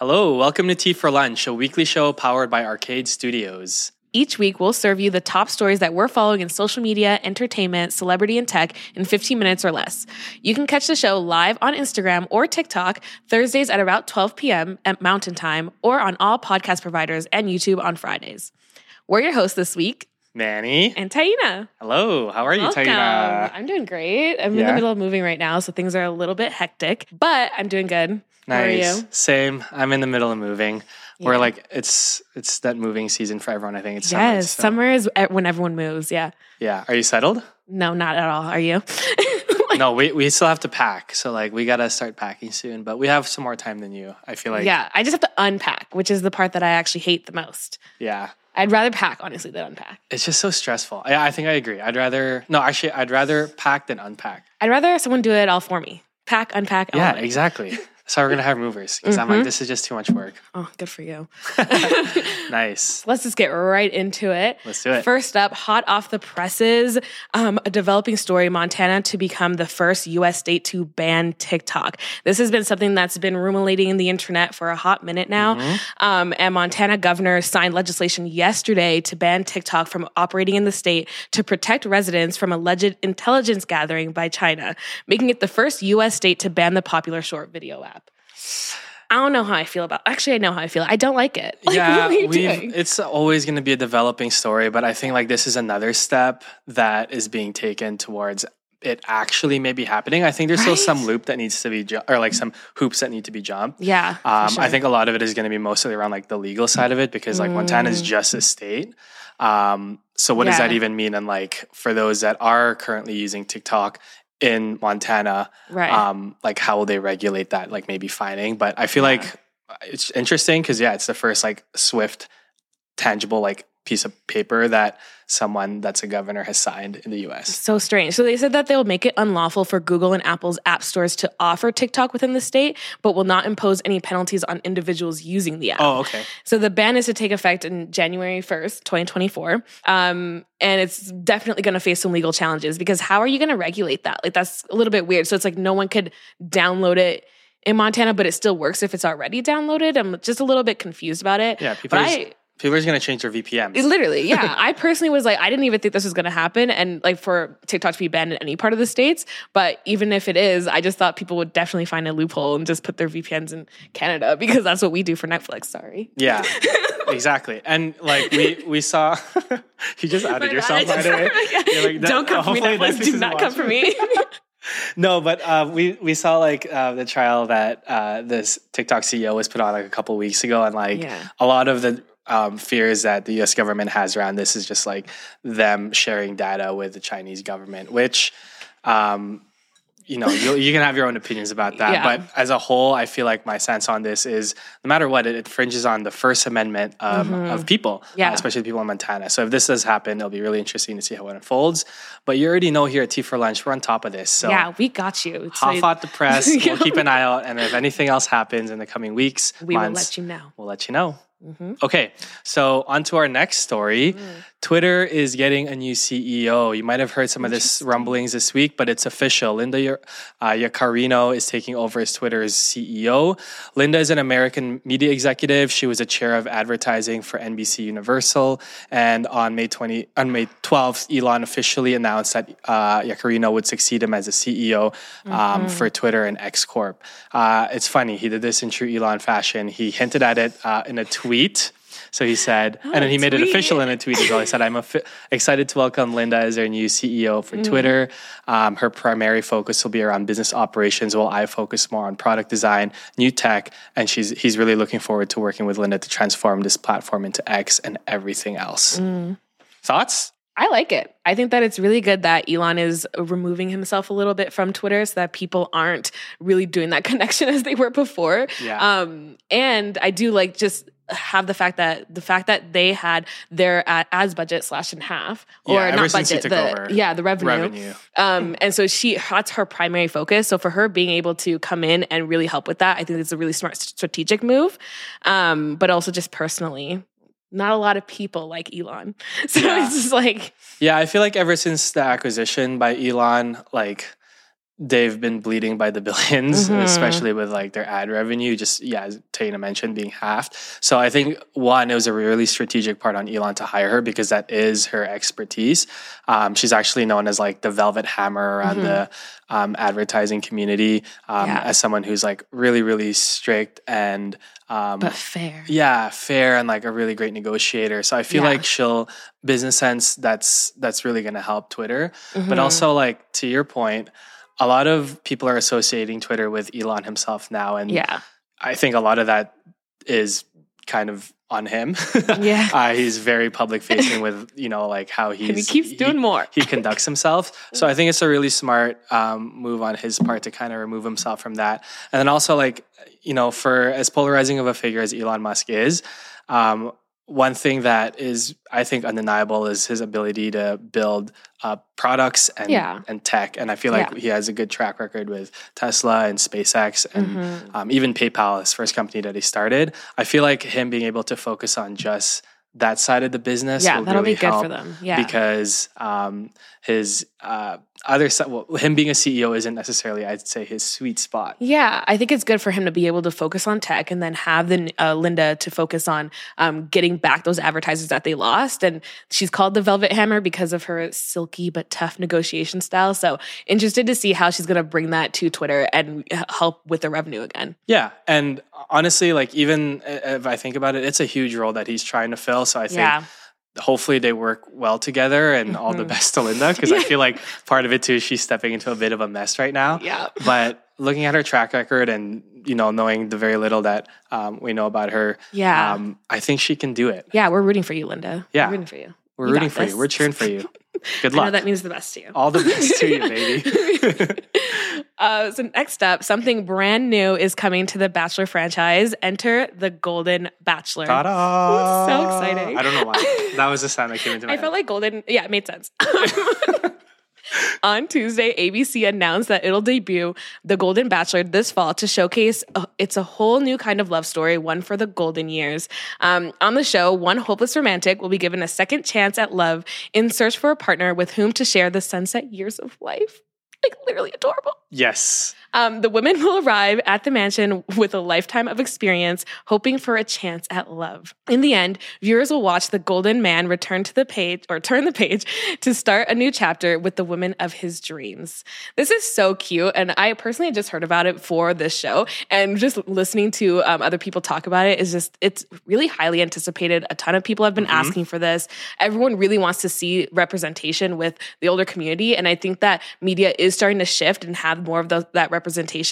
Hello, welcome to Tea for Lunch, a weekly show powered by Arcade Studios. Each week, we'll serve you the top stories that we're following in social media, entertainment, celebrity, and tech in 15 minutes or less. You can catch the show live on Instagram or TikTok Thursdays at about 12 p.m. at Mountain Time or on all podcast providers and YouTube on Fridays. We're your hosts this week, Manny. and Taina. Hello, how are you, Welcome. Taina? I'm doing great. I'm in the middle of moving right now, so things are a little bit hectic, but I'm doing good. Nice. Same. I'm in the middle of moving. We're like it's it's that moving season for everyone. I think it's summer. Yes, so- summer is when everyone moves. Yeah. Yeah. Are you settled? No, not at all. Are you? no, we we still have to pack. So like we gotta start packing soon. But we have some more time than you. I feel like yeah, I just have to unpack, which is the part that I actually hate the most. yeah. I'd rather pack, honestly, than unpack. It's just so stressful. I, I think I agree. I'd rather no, actually, I'd rather pack than unpack. I'd rather someone do it all for me. Pack, unpack. Yeah, exactly. So we're gonna have movers because I'm like, this is just too much work. Oh, good for you. Nice. Let's just get right into it. Let's do it. First up, hot off the presses, um, a developing story Montana to become the first US state to ban TikTok. This has been something that's been ruminating in the internet for a hot minute now. Mm-hmm. Um, and Montana governor signed legislation yesterday to ban TikTok from operating in the state to protect residents from alleged intelligence gathering by China, making it the first US state to ban the popular short video app. I don't know how I feel about. Actually, I know how I feel. I don't like it. Like, yeah, what are you we've, it's always going to be a developing story, but I think like this is another step that is being taken towards it actually maybe happening. I think there's still some loop that needs to be, ju- or like some hoops that need to be jumped. Yeah, Um, sure. I think a lot of it is going to be mostly around like the legal side of it because like Montana is just a state. Um, so what does that Mm. Even mean? And like for those that are currently using TikTok in Montana, Right. um, like how will they regulate that? Like maybe fining. But I feel like it's interesting because yeah, it's the first like swift, tangible like piece of paper that someone that's a governor has signed in the U.S. So strange. So they said that they'll make it unlawful for Google and Apple's app stores to offer TikTok within the state, but will not impose any penalties on individuals using the app. Oh, okay. So the ban is to take effect in January 1st, 2024. Um, and it's definitely going to face some legal challenges because how are you going to regulate that? Like, that's a little bit weird. So it's like no one could download it in Montana, but it still works if it's already downloaded. I'm just a little bit confused about it. Yeah, people But I, people are just gonna change their VPNs. Literally, yeah. I personally was like, I didn't even think this was going to happen, and like for TikTok to be banned in any part of the states. But even if it is, I just thought people would definitely find a loophole and just put their VPNs in Canada because that's what we do for Netflix. Sorry. Yeah, exactly. And like we we saw, you just added My yourself bad. by the way. Like, Don't come for me, Netflix. Do isn't come for me. No, but uh, we we saw like uh, the trial that uh, this TikTok CEO was put on like a couple weeks ago, and like Yeah. a lot of the um, fears that the U.S. government has around this is just like them sharing data with the Chinese government, which. Um, you know, you, you can have your own opinions about that, Yeah. but as a whole, I feel like my sense on this is no matter what, it infringes on the First Amendment um, of people, uh, Yeah. especially people in Montana. So if this does happen, it'll be really interesting to see how it unfolds. But you already know here at Tea for Lunch, we're on top of this. So yeah, we got you. Half out the press. We'll keep an eye out, and if anything else happens in the coming weeks, we will let you know. we'll let you know. Mm-hmm. Okay, so on to our next story. Twitter is getting a new CEO. You might have heard some of this rumblings this week, but it's official. Linda uh, Yaccarino is taking over as Twitter's CEO. Linda is an American media executive. She was a chair of advertising for NBC Universal, and on May twenty on May twelfth, Elon officially announced that uh, Yaccarino would succeed him as a CEO um, for Twitter and X Corp. Uh, it's funny he did this in true Elon fashion. He hinted at it uh, in a tweet. So he said, and then he made it official in a tweet as well. He said, I'm affi- excited to welcome Linda as our new CEO for Twitter. Um, her primary focus will be around business operations, while I focus more on product design, new tech. And she's, he's really looking forward to working with Linda to transform this platform into X and everything else. Thoughts? I like it. I think that it's really good that Elon is removing himself a little bit from Twitter so that people aren't really doing that connection as they were before. Yeah. Um, and I do like just have the fact that the fact that they had their ad- ads budget slashed in half or Yeah, ever not budget took the over. yeah the revenue, Revenue. um and so she that's her primary focus so for her being able to come in and really help with that i think it's a really smart strategic move um but also just personally not a lot of people like elon so Yeah. it's just like Yeah, I feel like ever since the acquisition by Elon, like they've been bleeding by the 1000000000s especially with like their ad revenue. Just yeah, as Taina mentioned, being halved. So I think one, it was a really strategic part on Elon to hire her because that is her expertise. Um, she's actually known as like the velvet hammer around the um, advertising community um, Yeah. as someone who's like really, really strict and um, But fair. yeah, fair and like a really great negotiator. So I feel Yeah. like she'll business sense that's that's really going to help Twitter. But Mhm. also like to your point, a lot of people are associating Twitter with Elon himself now and Yeah. I think a lot of that is kind of on him. Yeah. uh, he's very public facing with, you know, like how he's he keeps doing more. he conducts himself. So I think it's a really smart um, move on his part to kind of remove himself from that. And then also, like, you know, for as polarizing of a figure as Elon Musk is, um, one thing that is, I think, undeniable is his ability to build uh, products and Yeah. and tech. And I feel like Yeah. he has a good track record with Tesla and SpaceX and Mhm. um, even PayPal, his first company that he started. I feel like him being able to focus on just that side of the business Yeah, will that'll really be good help for them. Yeah. because um, his uh, other side, well, him being a CEO isn't necessarily, I'd say, his sweet spot. Yeah, I think it's good for him to be able to focus on tech and then have the uh, Linda to focus on um, getting back those advertisers that they lost. And she's called the Velvet Hammer because of her silky but tough negotiation style. So interested to see how she's going to bring that to Twitter and help with the revenue again. Yeah, and honestly, like even if I think about it, it's a huge role that he's trying to fill. So I think Yeah, hopefully they work well together, and all the Mhm. best to Linda because I feel like part of it too is she's stepping into a bit of a mess right now. yeah, But looking at her track record and you know knowing the very little that um, we know about her, yeah, um, I think she can do it. yeah. We're rooting for you, Linda. Yeah. we're rooting for you. We're You rooting for you. We're cheering for you. Good I know luck. that means the best to you. All the best to you, baby. uh, so next up, something brand new is coming to the Bachelor franchise. Enter the Golden Bachelor. Ta-da! So exciting. I don't know why. That was the sound that came into my I head. felt like Golden. Yeah, it made sense. On Tuesday, ABC announced that it'll debut The Golden Bachelor this fall to showcase uh, it's a whole new kind of love story, one for the golden years. Um, on the show, one hopeless romantic will be given a second chance at love in search for a partner with whom to share the sunset years of life. Like literally adorable. yes. Um, the women will arrive at the mansion with a lifetime of experience, hoping for a chance at love. In the end, viewers will watch the golden man return to the page or turn the page to start a new chapter with the women of his dreams. This is so cute, and I personally just heard about it for this show, and just listening to um, other people talk about it is just it's really highly anticipated. A ton of people have been asking for this. Everyone really wants to see representation with the older community, and I think that media is starting to shift and have more of those, that representation,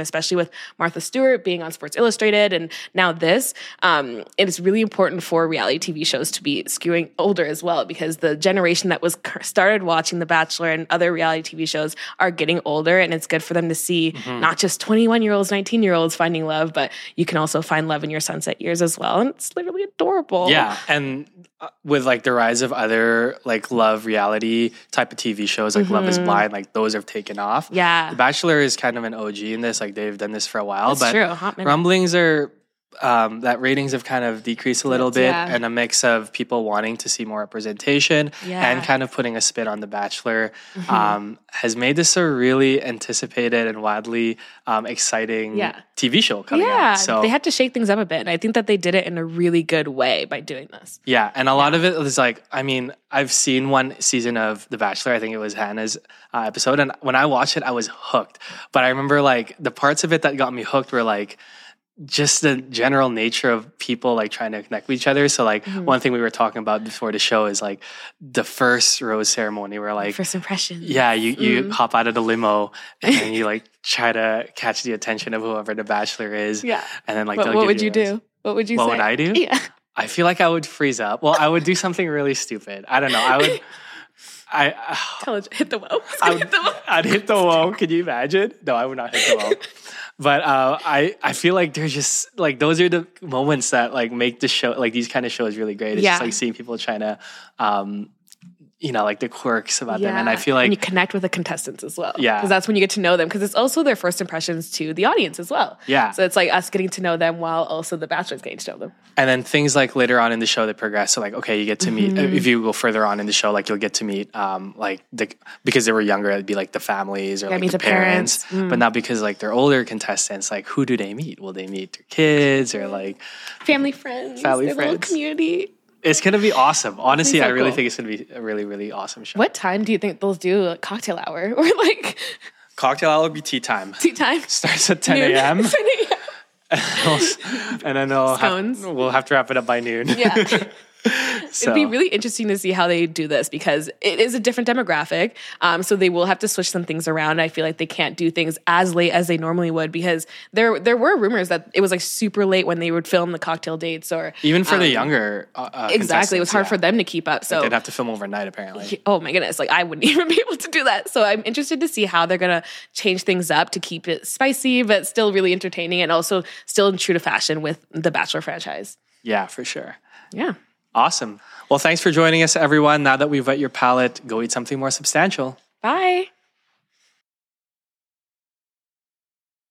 especially with Martha Stewart being on Sports Illustrated and now this. Um, it is really important for reality TV shows to be skewing older as well because the generation that was started watching The Bachelor and other reality TV shows are getting older, and it's good for them to see not just 21 year olds, 19 year olds finding love, but you can also find love in your sunset years as well. And it's literally adorable. Yeah, and with like the rise of other like love reality type of TV shows, like Love Is Mhm. Blind, like those have taken off. Yeah. The Bachelor is kind of an OG in this. Like they've done this for a while, That's but true. Rumblings are um, that ratings have kind of decreased a little bit, Yeah. and a mix of people wanting to see more representation Yeah. and kind of putting a spin on The Bachelor Mhm. um, has made this a really anticipated and wildly um, exciting Yeah. TV show coming yeah, out. So they had to shake things up a bit. And I think that they did it in a really good way by doing this. Yeah, and a lot of it is like, I mean, I've seen one season of The Bachelor. I think it was Hannah's uh, episode, and when I watched it, I was hooked. But I remember like the parts of it that got me hooked were like just the general nature of people like trying to connect with each other. So like Mhm. one thing we were talking about before the show is like the first rose ceremony where like First impression. yeah, you you Mhm. hop out of the limo and you like try to catch the attention of whoever the bachelor is, Yeah. and then like What, what would you rose. do? What would you say? What say? would I do? Yeah. I feel like I would freeze up. Well, I would do something really stupid. I don't know. I would. I. It, hit the. I hit would, the wall. I'd hit the wall. Can you imagine? No, I would not hit the wall. But uh, I, I feel like they're just like those are the moments that like make the show like these kind of shows really great. It's Yeah. just like seeing people trying to, um, you know, like the quirks about them. And I feel and like you connect with the contestants as well. Yeah. because that's when you get to know them. Because it's also their first impressions to the audience as well. Yeah. so it's like us getting to know them while also the bachelor's getting to know them. And then things like later on in the show that progress. So like, okay, you get to meet. Mm-hmm. If you go further on in the show, like you'll get to meet, um, like the because they were younger, it'd be like the families or like meet the, parents. parents. Mm. But not because like they're older contestants, like who do they meet? Will they meet their kids or like? Family friends, Family their little friends. community. It's gonna be awesome. Honestly, so I really cool. think it's gonna be a really really awesome show. What time do you think they'll do a cocktail hour or like Cocktail hour will be tea time. tea time? Starts at 10 a.m. and then they'll have, we'll have to wrap it up by noon. Yeah. So, It'd be really interesting to see how they do this because it is a different demographic. Um, so they will have to switch some things around. I feel like they can't do things as late as they normally would because there there were rumors that it was like super late when they would film the cocktail dates or even for the um, younger uh, uh, exactly it was hard yeah. for them to keep up. So They'd have to film overnight apparently. oh my goodness, like I wouldn't even be able to do that. So I'm interested to see how they're gonna change things up to keep it spicy but still really entertaining and also still in true to fashion with the Bachelor franchise. Yeah, for sure. Yeah. Awesome. Well, thanks for joining us, everyone. Now that we've wet your palate, go eat something more substantial. Bye.